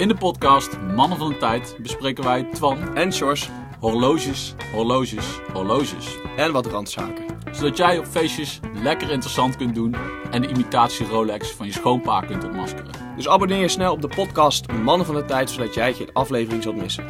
In de podcast Mannen van de Tijd bespreken wij Twan, En Sjors. horloges, horloges, horloges. En wat randzaken. Zodat jij op feestjes lekker interessant kunt doen en de imitatie Rolex van je schoonpa kunt ontmaskeren. Dus abonneer je snel op de podcast Mannen van de Tijd, zodat jij geen aflevering zult missen.